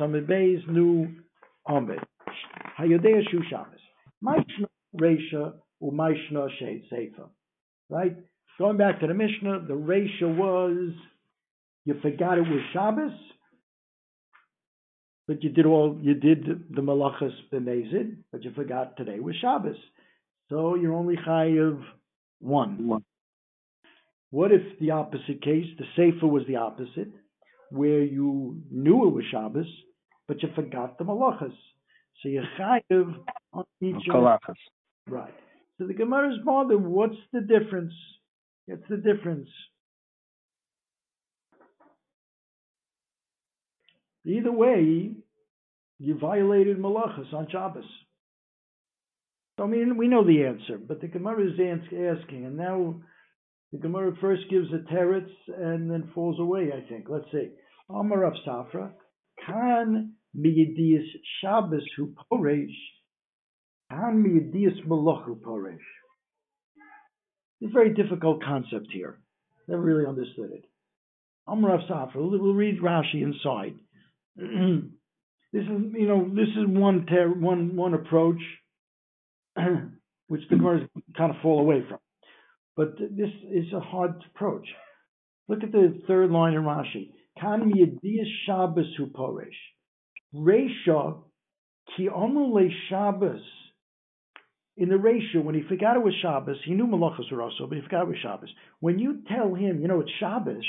Amid Beis Nu Amid. Hayodea Shu Shabbos. Maishna Reisha Umaishna Shed Sefer. Right? Going back to the Mishnah, the Reisha was you forgot it was Shabbos, but you did all you did the malachas b'mezid, but you forgot today was Shabbos. So you're only chayiv one. one. What if the opposite case, the sefer was the opposite, where you knew it was Shabbos, but you forgot the malachas. So you're chayiv on each malachas. Right. So the Gemara is bothered. What's the difference? What's the difference? Either way, you violated malachas on Shabbos. So, I mean, we know the answer, but the Gemara is asking, and now the Gemara first gives a teretz and then falls away. I think. Let's see. Amar Rav Safra, Kan miyedias Shabbos hu poresh, Kan miyedias malach hu poresh. It's a very difficult concept here. Never really understood it. Amar Rav Safra. We'll read Rashi inside. this is you know this is one ter- one one approach which the Gemara kind of fall away from, but this is a hard approach. Look at the third line in Rashi. Kan miyadiyas Shabbos hu poresh. Reisha ki le Shabbos. In the ratio, when he forgot it was Shabbos, he knew malachas were also, but he forgot it was Shabbos. When you tell him, you know, it's Shabbos,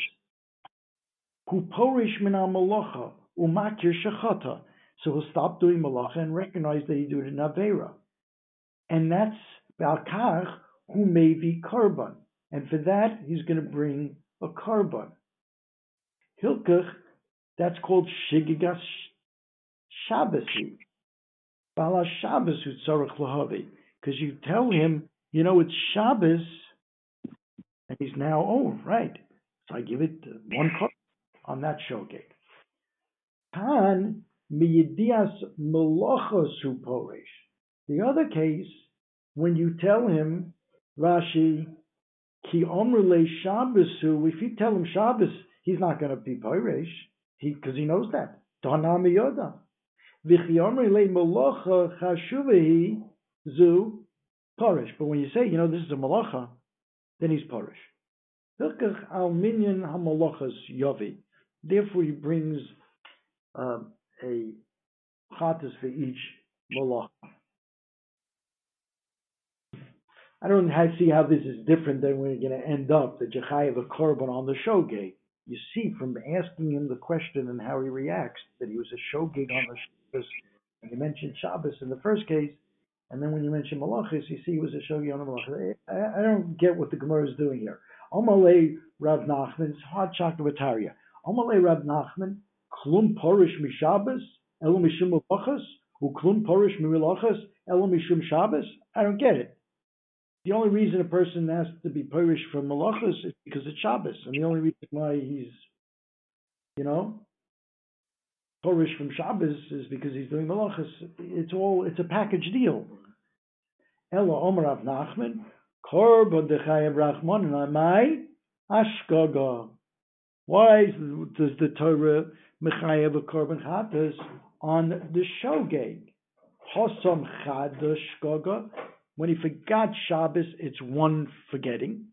hu porish min malacha umakir shechata. So he'll stop doing malacha and recognize that he did it in Avera. And that's Balkach who may be carbon, And for that, he's going to bring a korban. Hilkach, that's called Shigigas Shabbasi. Bala Shabbos Tzarech Lahavi. Because you tell him, you know, it's Shabbos, and he's now, oh, right. So I give it one on that showgate. Pan miyidias melachos porish. The other case, when you tell him, Rashi, ki omrele Shabbasu, if you tell him Shabbos, he's not going to be porish, because he, knows that. Yoda. Zu porish. But when you say, you know, this is a malacha, then he's yovi. Therefore, he brings um, a chatas for each malach. I don't see how this is different than we're going to end up that have a korban on the show gate. You see from asking him the question and how he reacts that he was a shogeg on the Shabbos. And you mentioned Shabbos in the first case, and then when you mention Malachis, you see he was a shogeg on the Malachis. I, I, don't get what the Gemara is doing here. Amalei Rav Nachman, it's hard Bataria. Amalei Rav Nachman, klum porish mishabes, elo mishum who klum porish milachas, elo mishum Shabbos? I don't get it. The only reason a person has to be porish from malachas is because it's Shabbos, and the only reason why he's, you know, porish from Shabbos is because he's doing malachas. It's all it's a package deal. Elo Omer Rav Nachman, Korban Dechayev Rachman, and Amai Ashgaga. Why does the Torah mechayev a korban chatas on the shogeg. Hosam chadash goga. When he forgot Shabbos, it's one forgetting,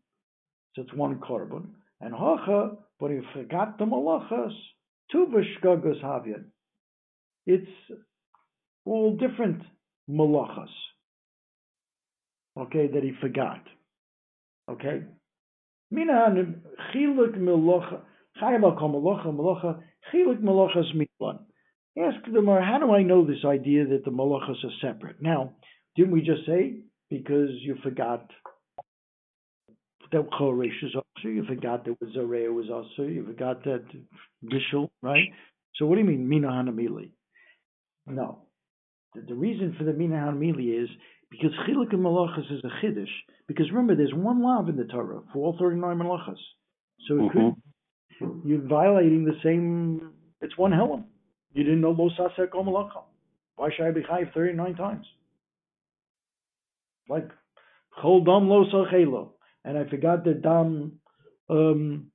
so it's one korban. And hocha, when he forgot the malachas, two v'shgogos havyan. It's all different malachas. Okay, that he forgot. Okay. Mina chiluk malacha chayim al malacha malacha Chilik malachas mitlan. Ask the Mar, how do I know this idea that the malachas are separate? Now, didn't we just say because you forgot that Choresh is also, you forgot that Zareya was also, you forgot that Bishul, right? So what do you mean, Mina Hanamili? No. The, the, reason for the Mina Hanamili is because Chilik and Malachas is a Chiddush. Because remember, there's one lav in the Torah for all 39 Malachas. So mm-hmm. could you're violating the same. It's one helam. You didn't know lo saser komalacha. Why should I be chayiv 39 times? Like chol dam lo sachelo, and I forgot that dam um,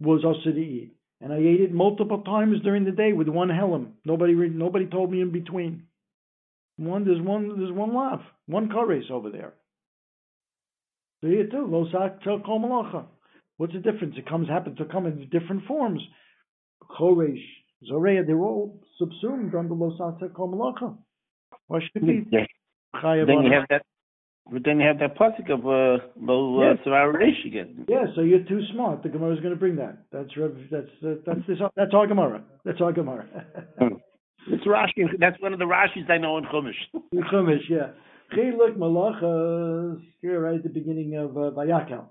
was also to eat. and I ate it multiple times during the day with one helam. Nobody nobody told me in between. One there's one there's one laugh, one kares over there. So here too, losak kol malacha. What's the difference? It comes happens to come in different forms. Choresh, Zoreya, they're all subsumed under losak kol malacha. Why should be? Yeah. Then you have that but then you have that pasuk of uh, lo uh, yes. again. Yeah, so you're too smart. The Gemara is going to bring that. That's that's uh, that's this, that's our Gemara. That's our Gemara. Hmm. it's Rashi. That's one of the Rashis I know in Chumash. in Chumash, yeah. Chiluk malachas here right at the beginning of uh, Vayakel.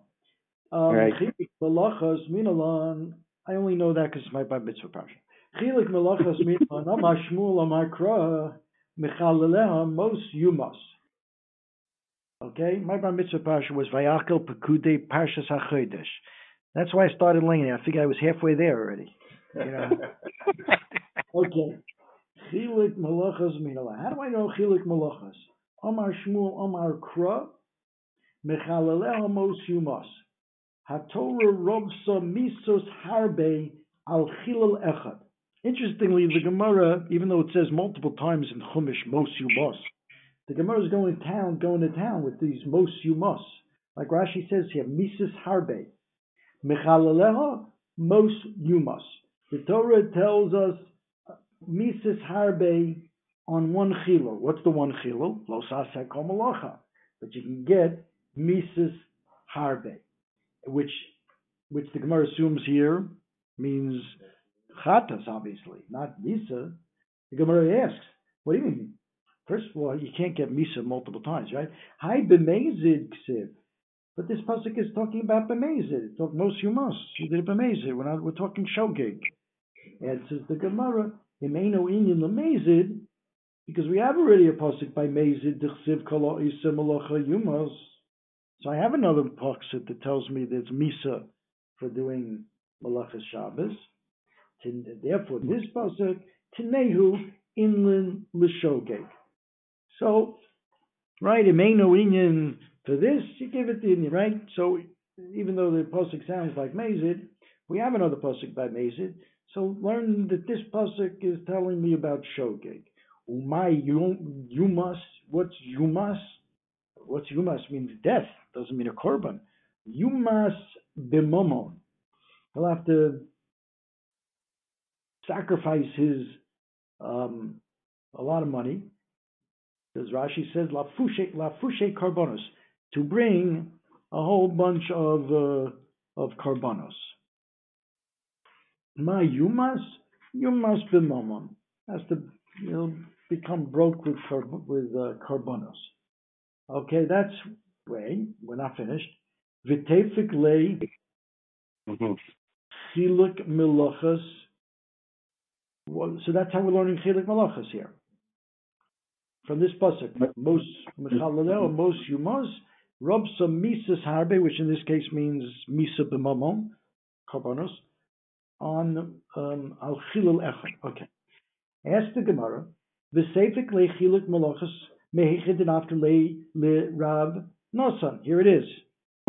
Um, right. Chiluk malachas minalan. I only know that because it's my bar mitzvah parsha. Chiluk malachas minalan. Amar Shmuel Amar Kra Michaleleha Mos Yumas. Okay, my bar mitzvah parsha was Vayakel Pekude Parshas HaChodesh. That's why I started laying it. I figured I was halfway there already. You know. okay. Chilik malachas minala. How do I know chilik malachas? Omar Shmuel Omar Kra Mechaleleh Mos Yumas. HaTorah Robsa Misos Harbe Al Chilal Echad. Interestingly, the Gemara, even though it says multiple times in Chumash Mos Yumas, the Gemara is going to town, going to town with these mos must. Like Rashi says here, mises harbe. Mechalaleha mos must. The Torah tells us uh, mises harbe on one chilo. What's the one chilo? Lo komalacha. But you can get mises harbe, which which the Gemara assumes here means chatas, obviously, not misa. The Gemara asks, what do you mean? First of all, you can't get Misa multiple times, right? Hi b'mezid ksiv. But this pasuk is talking about b'mezid. It's talking most you did b'mezid. We're not. We're talking shogeg. And says the Gemara, "Imeino inyan lemezid," because we have already a pasuk by mezid d'chsiv kala isa malacha yumas. So I have another pasuk that tells me there's Misa for doing malacha Shabbos. Therefore, this pasuk tinehu inland l'shogeg. So, right, it may no inyan for this, you give it the inyan, right? So, even though the pasuk sounds like Mazid, we have another pasuk by Mazid. So, learn that this pasuk is telling me about Shogeg. Umay you you must. What's yumas? What's yumas means death. Doesn't mean a korban. Yumas b'momon. He'll have to sacrifice his um, a lot of money as Rashi says, lafushe lafushe carbonos to bring a whole bunch of uh, of karbonos. Ma yumas yumas b'momon has to you know, become broke with with uh, karbonos. Okay, that's way. We're not finished. Vitefik lei mm-hmm. chiluk milachas. So that's how we're learning chiluk milachas here from this pasuk. Most mechalelel, most yumaz, rob some misas harbe, which in this case means misa b'mamon, karbonos, on um, al chilul echad. Okay. Ask the Gemara, v'seifik lechiluk malachas mehechid after le le rav nosan. Here it is.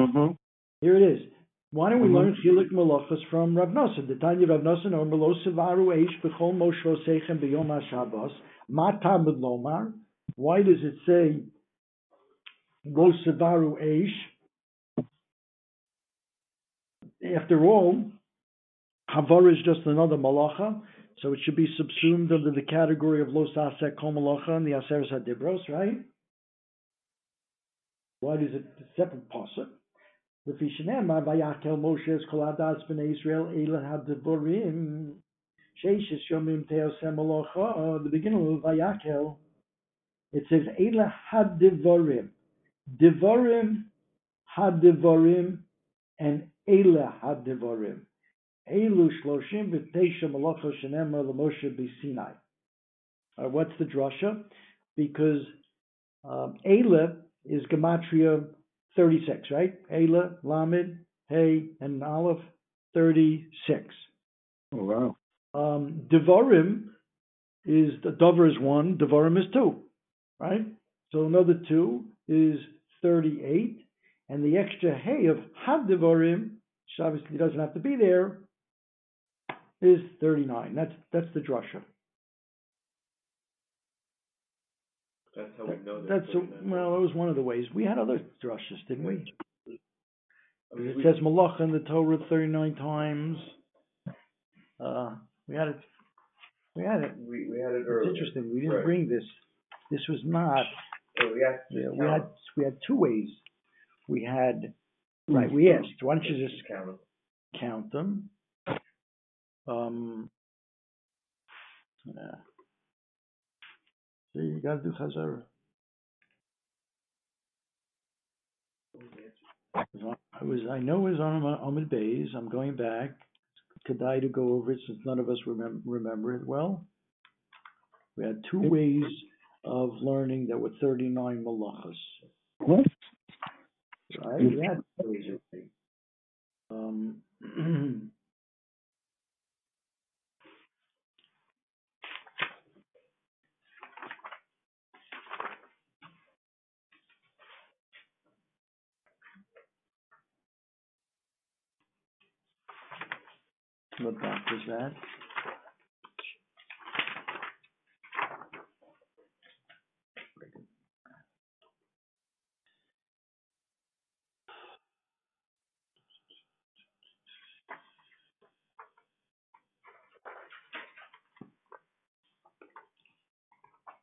Mm-hmm. Here it is. Why don't we mm-hmm. learn chiluk malachas from Rav Nosan? The Tanya Rav Nosan or Melosivaru Eish b'chol Moshe Sechem b'yom HaShabbos Matam Lomar why does it say Gosevaru Aish? After all, Havar is just another malacha, so it should be subsumed under the category of Los Asek Kol Malacha and the Aseres Hadibros, right? Why is it separate pasuk? The shenemar vayakel Moshe es kol adas b'nei Yisrael elan hadiborim sheishes yomim teosem malacha. The beginning of vayakel it says Eila had devorim. Devorim had devorim and Eila had devorim. Elu shloshim v'teisha malacha shenema l'moshe b'sinai. Uh, what's the drasha? Because um, Eila is gematria 36, right? Eila, Lamed, Hey, and Aleph, 36. Oh, wow. Um, Devarim is, the Dover is one, Devarim is two right? So another two is 38, and the extra hay of Had Devarim, which obviously doesn't have to be there, is thirty-nine. That's, that's the drasha. That's how we know that. That's, a- well, that was one of the ways. We had other drushas, didn't we? I mean, It we- says malach in the Torah thirty-nine times. Uh, we had it, we had it. We, we had it It's interesting, we didn't Right. bring this. This was not, So we asked yeah, just we had, we had two ways. We had, right, we asked, why don't you just count them. count them? Um. Yeah. See, you gotta do chazara. I was, I know it was on Ahmed Bays, I'm going back. Kedai to go over it since none of us remem- remember it well. We had two ways of learning that were thirty-nine malachas. What? Right, had ways Um. What box is that?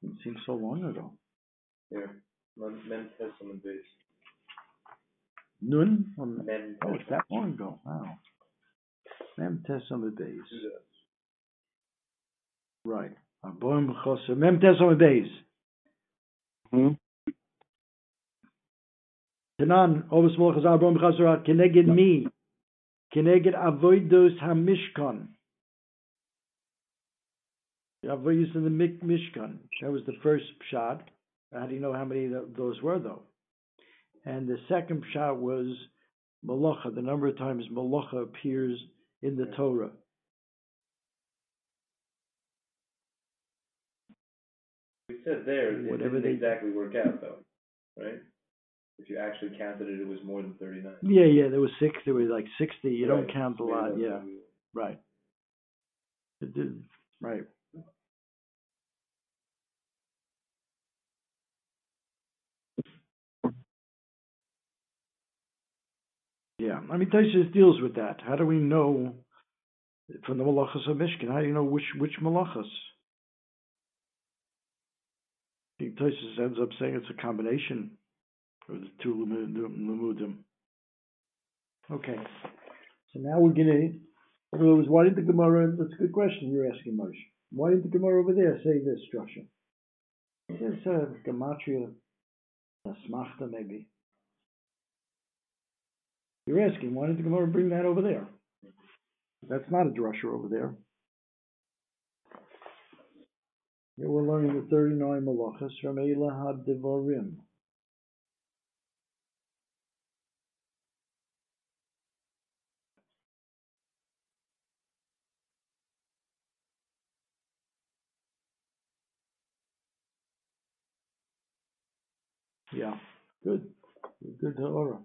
It seems so long ago. Here, men, men testament base. Nun? on- Men. Oh, it's that long ago, wow. Mem Tes Amud Beis. Do that. Right. Aboim B'choser, Mem Tes Amud Beis. Hmm? Tanan, Ovus Molchaz Aboim B'choser, Keneged Mi, Keneged Avoidos HaMishkan. Avoidos in the Mishkan. That was the first shot. How do you know how many th- those were, though? And the second shot was Malacha, the number of times Malacha appears in the Torah. We said there, it Whatever didn't they- exactly work out though, right? If you actually counted it, it was more than thirty-nine. Yeah, yeah, there was six, there was like sixty, you don't count a lot, yeah, right. It did, right. Yeah, I mean, Taisus deals with that. How do we know from the malachas of Mishkan? How do you know which which malachas? I think Taisus ends up saying it's a combination of the two lemudim. Okay, so now we're gonna. in other words, why did the Gemara? That's a good question you're asking, Moshe. Why didn't the Gemara over there say this structure? It's a gematria, smachta maybe. You're asking, why didn't the Gemara bring that over there? That's not a drusher over there. Here we're learning the 39 malachas from Eila HaDevarim. Yeah, good. Good Torah.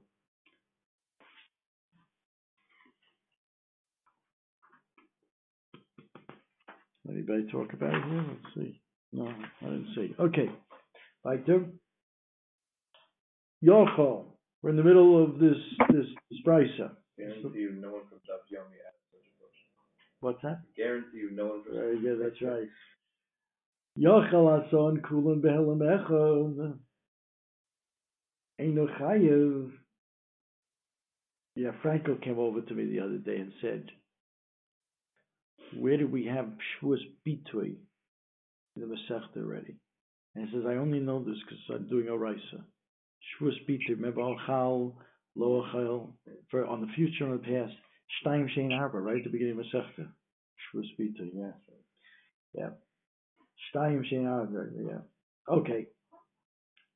Anybody talk about it here? Let's see. No, I didn't see. Okay. Weiter. Yochel. We're in the middle of this, this, this brisa. Guarantee you, no one from Daf Yomi asked such a question. What's that? Guarantee you, no one from. Very good, that's right. Yochel ason kulan behelam. Eino chayev. Yeah, Franco came over to me the other day and said, where do we have Shavuos Bitui the Masechta already? And he says, I only know this because I'm doing a Raisa. Shavuos Bitui, remember Al-Chal, Lo Achal, for on the future and the past, Shtaim Shein Arba, right at the beginning of Masechta. Shavuos Bitui, yeah. Yeah. Shtaim Shein Arba, yeah. Okay.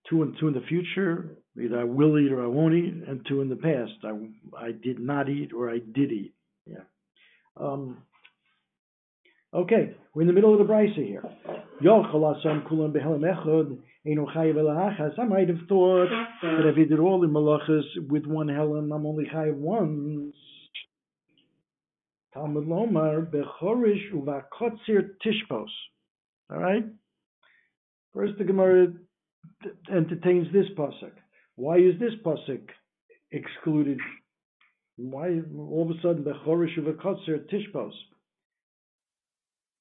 Two and two in the future, either I will eat or I won't eat, and two in the past, I, I did not eat or I did eat. Yeah. Um, Okay, we're in the middle of the brisa here. I might have thought that if he did all the malachas with one helam, I'm only chayiv once. Talmud Lomar bechorish uvakotzir tishpos. All right. First, the Gemara entertains this pasuk. Why is this pasuk excluded? Why all of a sudden bechorish uvakotzir tishpos?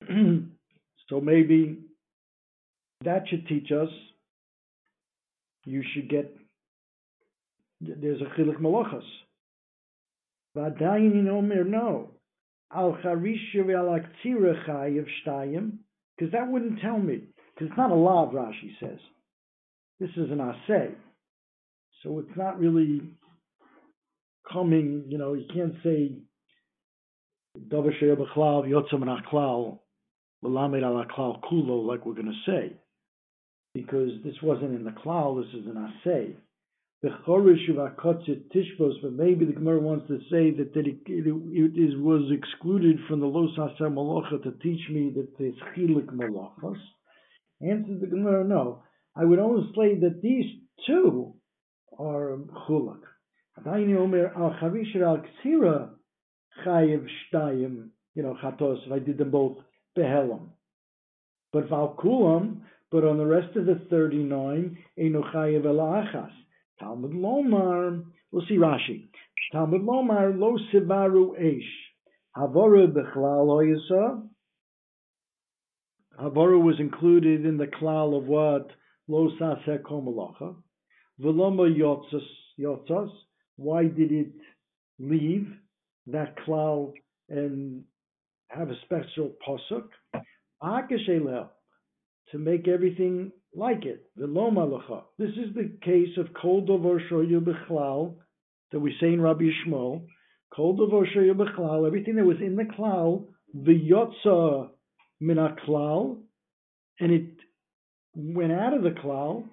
so maybe that should teach us you should get there's a chilik malachas. No. Al because that wouldn't tell me. Because it's not a law, Rashi says. This is an asay. So it's not really coming, you know, you can't say davar she'er an aklal l'lamed al aklal kulo like we're going to say. Because this wasn't in the klal, this is an asay the chorish of akotzit tishbos, but maybe the Gemara wants to say that, it, it, it is, was excluded from the los haser malacha to teach me that there's chilik malachas. Answers the Gemara, no. I would only say that these two are chulak. Adaini omer al chavish al ksira chayiv shtayim, you know, chatos, if I did them both behelam. But val kulam, but on the rest of the 39, eno chayiv el achas. Talmud Lomar, we'll see Rashi. Talmud Lomar lo sivaru eish. Havora bechlal oyasa. Havora was included in the klal of what? Lo saseh komalacha. Veloma yotzas, yotzas. Why did it leave that klal and have a special posuk? To make everything like it. The. This is the case of kol dovar shoyu bechlal that we say in Rabbi Yishmael. Kol dovar shoyu bechlal, everything that was in the klal, v'yotza min klal, and it went out of the klal.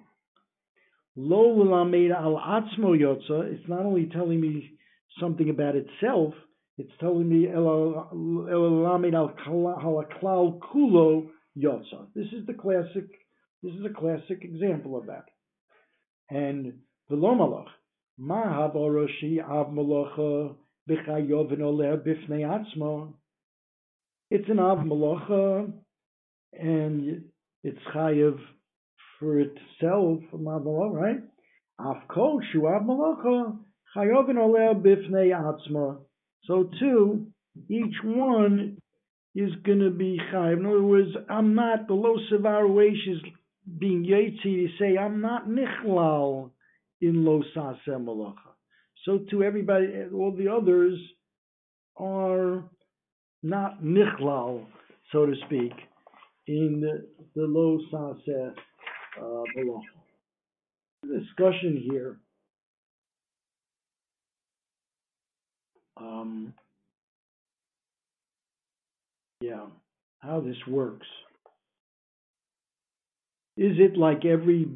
Lo l'lamed al atzmo yotza. It's not only telling me something about itself. It's telling me el l'lamed al kulo yotza. This is the classic this is a classic example of that. And the lomalach, ma haboroshi av malacha b'chayov oleh b'fnei. It's an av malacha, and it's chayiv for itself, right? Av kol shu av malacha chayov oleh b'fnei. So too, each one is going to be chayiv. In other words, I'm not the low savar is being yetzi to say, I'm not nichlal in lo saseh malacha. So to everybody, all the others are not nichlal, so to speak, in the, the lo saseh uh, malacha. Discussion here. Um, yeah, how this works. Is it like every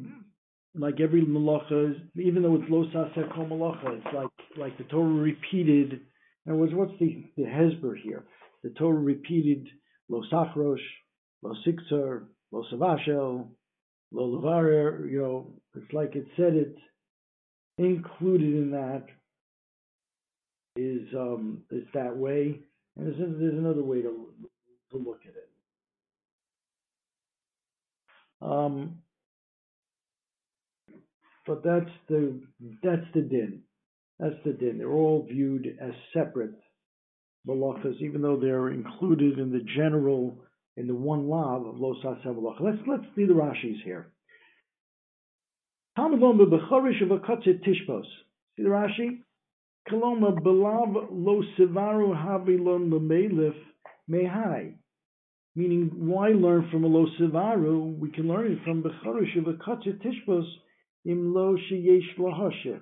like every malacha, even though it's lo saser kol malacha, it's like like the Torah repeated. And was what's the the hesber here? The Torah repeated lo sachrosh, lo sikzer, lo savashel, lo levarer. You know, it's like it said it. Included in that is um is that way, and there's, there's another way to to look at it. Um, but that's the that's the din. That's the din. They're all viewed as separate malachas, even though they're included in the general in the one law of lo malacha. Let's let's see the Rashi's here. tishpos. See the Rashi? Kaloma belav lo sivaru havilon lemelif mehai. Meaning, why learn from a lo sivaru? We can learn it from becharish of a kachet tishbos im lo sheyesh lahashiv.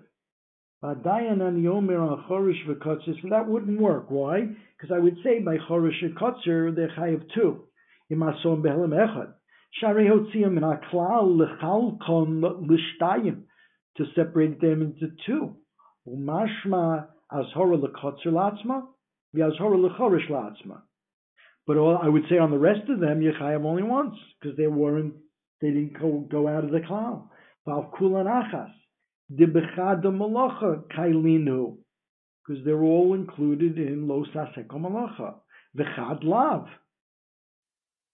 Badayan ani omer on chorish v'kotzer, so that wouldn't work. Why? Because I would say by chorish and kotzer they're chayiv two. Imasom behelim echad. Shari hotziyim in aklal lechalkon l'shtayim to separate them into two. Umashma azhora lekotzer latzma, v'azhora lechorish latzma. But all, I would say on the rest of them, Yechayim only once, because they weren't, they didn't go, go out of the cloud. Val kulan achas. Dibechad malacha kailinu. because they're all included in lo sasek malacha. V'chad lav.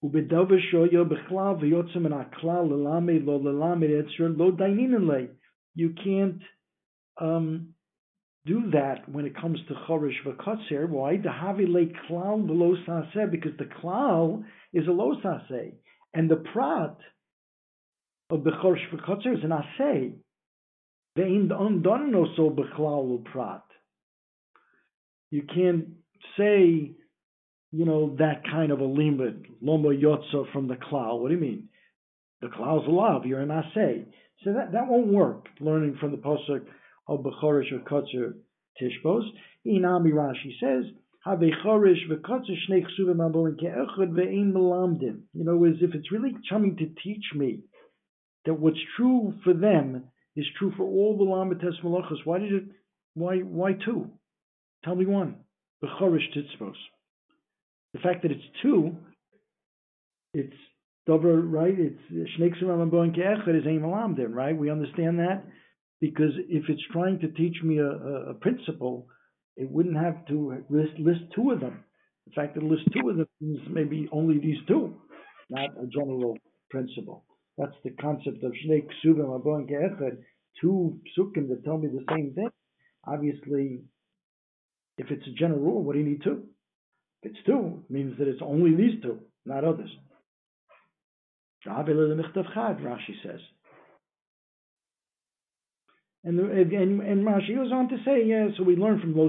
ובדבר שויה בכלל ויוצא מן הכלל ללמד לא ללמד אצר לא דיינינן לי. You can't um, do that when it comes to chorish v'kotzer. Why? The havi le klal saseh, because the klal is a lo saseh, and the prat of the chorish v'kotzer is an aseh. Ve'in undone no so b'klal prat. You can't say, you know, that kind of a limit, loma yotza from the klal. What do you mean? The klal's a love, you're an aseh. So that, that won't work, learning from the pasuk of Bechorish or Kotzer Tishbos. Inami Rashi says, Have Chorish v'Kotzer shnei chsuvim abolin ke'echad ve'ein melamdim. You know, as if it's really coming to teach me that what's true for them is true for all the Lamites Malachos. Why did it, why, why two? Tell me one. Bechorish Titzbos. The fact that it's two, it's Dover, right? It's Shnei Chsuvim abolin ke'echad is ein melamdim, right? We understand that? Because if it's trying to teach me a, a, principle, it wouldn't have to list, list two of them. In fact it lists two of them means maybe only these two, not a general principle. That's the concept of Shnei Ksuvim Abon Ke'echad, two psukim that tell me the same thing. Obviously, if it's a general rule, what do you need two? If it's two, it means that it's only these two, not others. Rashi says. And, and, and Rashi goes on to say, yeah, so we learn from Lo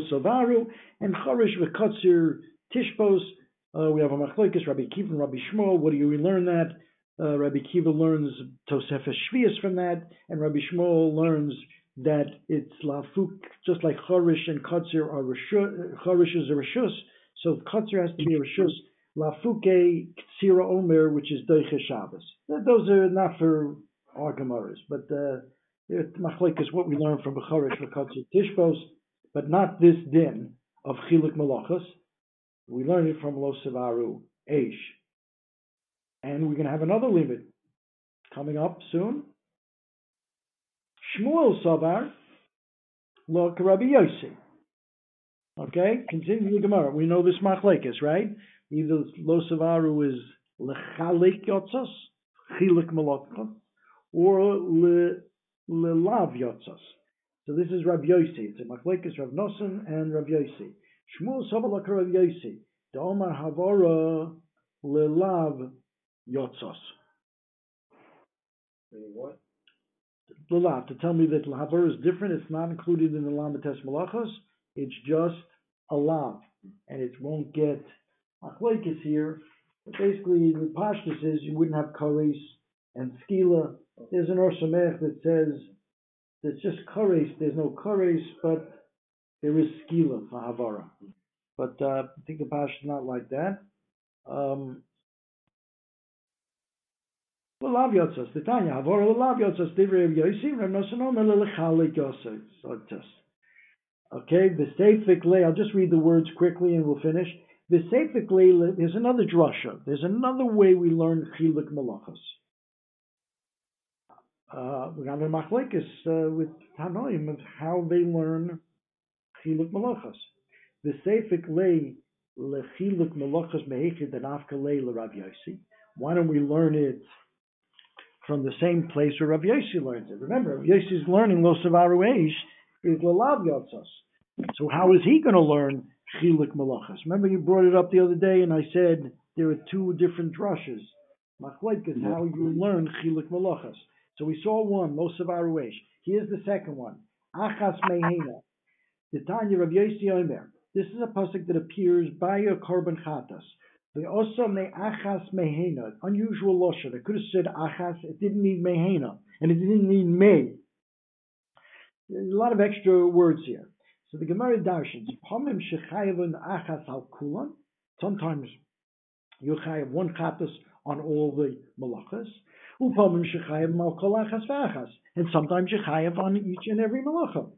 and Chorish v'Kotzir Tishbos. Uh, we have a Machlokes, Rabbi Akiva and Rabbi Yishmael. What do you learn that? Uh, Rabbi Akiva learns Tosefes Shvius from that, and Rabbi Yishmael learns that it's Lafuk, just like Chorish and Kotzir are Rishus, Chorish is a Rishus, so Kotzir has to be a Rishus. Lafuke Ktsira Omer, which is Deiche Shabbos. Those are not for our Gemaras, but uh, Machlik is what we learn from Bechorish V'Kotzer Tishbos, but not this din of Chilik Malachas. We learn it from Lo Sevaru Eish. And we're going to have another limit coming up soon. Shmuel Savar Lo Rabbi Yossi. Okay, continue the Gemara. We know this Machlekes, right? Either Lo Sevaru is Lechalik Yotzos, Chilik Malachas, or Le lelav yotzas. So this is Rav Yossi. It's a machlekes Rav Nosson and Rav Yossi. Shmuel Sabalak Rav Yossi. The Omar Havara lelav yotzas. What? Lelav, to tell me that Havara is different, it's not included in the Lamates Malachos, it's just a lav, and it won't get machlekes here. But basically, the pashtus is you wouldn't have kares and skila there's an Orsamech that says there's just Kores, there's no Kores, but there is Skila for Havara. But uh, I think the is not like that. Um, L'lav yotzas, the Tanya, l'lav yotzas, yotzas. Okay, I'll just read the words quickly and we'll finish. The Seifik lay, there's another drasha. There's another way we learn chilik malachas uh, we got a machlekes uh, with Tanoim of how they learn chiluk malachas. The seifik lay lechiluk malachas mehechid and lay Rav Yossi. Why don't we learn it from the same place where Rav Yossi learns it? Remember, Rav Yossi's learning Lo Savaru Eish is Lalav Yotzos. So how is he going to learn chiluk malachas? Remember, you brought it up the other day, and I said there are two different drushes. Machlekes, how you learn chiluk malachas. So we saw one, Lo Savaruesh. Here's the second one, Achas Mehena. The Tanya Omer. This is a pasuk that appears by a korban chatas. The also me achas mehena, unusual losher. They could have said achas. It didn't need mehena, and it didn't need me. A lot of extra words here. So the Gemara darshans pomim shechayavun achas al kulan. Sometimes you chayav one chatas on all the malachas. And sometimes you chayav on each and every malacha.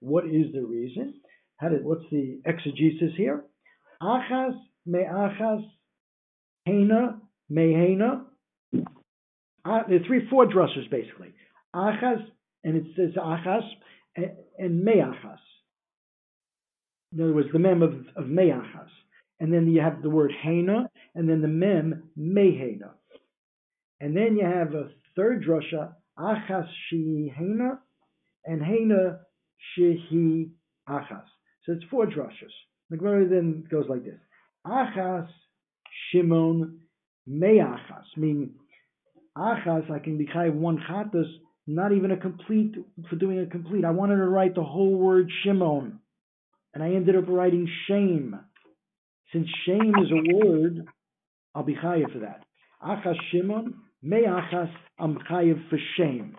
What is the reason? How did, what's the exegesis here? Achas me'achas hena mehena. Uh, there are three, four drusses basically. Achas and it says achas and, and meachas. In other words, the mem of, of meachas. And then you have the word hena, and then the mem mehena. And then you have a third drasha, achas shehi and hena shehi achas. So it's four drashas. The Gemara then goes like this: Achas Shimon meachas, meaning achas. I can be chayiv one chatas, not even a complete for doing a complete. I wanted to write the whole word Shimon, and I ended up writing shame. Since shame is a word, I'll be chayiv for that. Achas Shimon meachas. I'm chayiv for shame.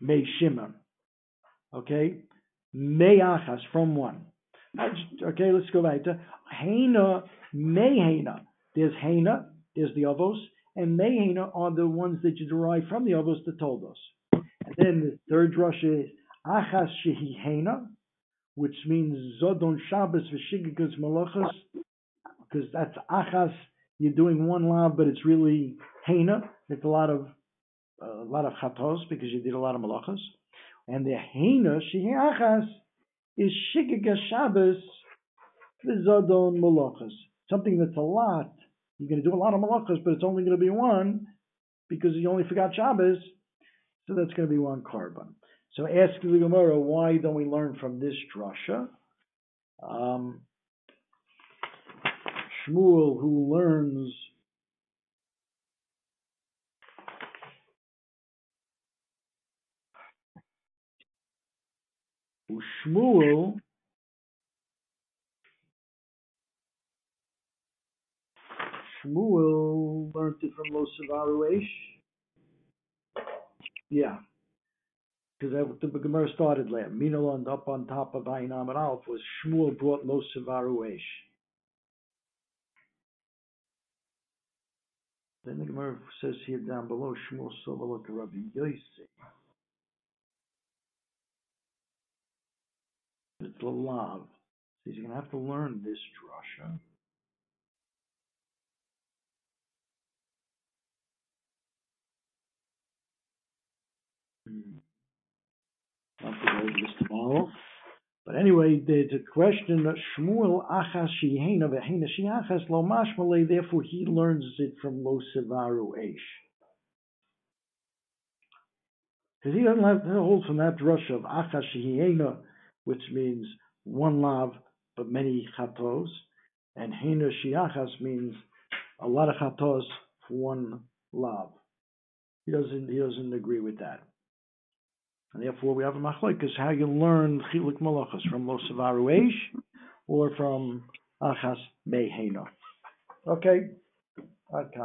Me Shimon. Okay, meachas from one. Okay, let's go back to Hena, Mehena. There's Hena, there's the Avos, and may Mehena are the ones that you derive from the Avos that told us. And then the third rush is Achas Shehi Hena, which means Zodon Shabbos V'Shigikas Malachas, because that's Achas, you're doing one lav, but it's really Hena. It's a lot of a lot of chatos because you did a lot of malachas. And the Hena Shehi Achas is Shigiga Shabbos V'Zadon Malachas. Something that's a lot. You're going to do a lot of malachas, but it's only going to be one because you only forgot Shabbos. So that's going to be one korban. So ask the Gemara, why don't we learn from this drasha? Um, Shmuel, who learns Shmuel Shmuel learned it from Lo Savaru Eish. Yeah. Because the Gemara started there. Minalond up on top of Ayin Amid Aleph was Shmuel brought Lo Savaru Eish. Then the Gemara says here down below, Shmuel Sovalot Rabbi Yossi. It's the lav. So he's going to have to learn this drasha. Hmm. To over this tomorrow. But anyway, there's a question Shmuel achas shihena v'hena shiachas lo mashmale, therefore he learns it from lo sevaru eish. Because he doesn't have to hold from that drush of achas shihena, which means one lav but many chatos, and hena shiachas means a lot of chatos for one lav. He doesn't he doesn't agree with that. And therefore we have a machlokes how you learn chiluk malachas from lo savaru eish or from achas mehena. Okay, okay.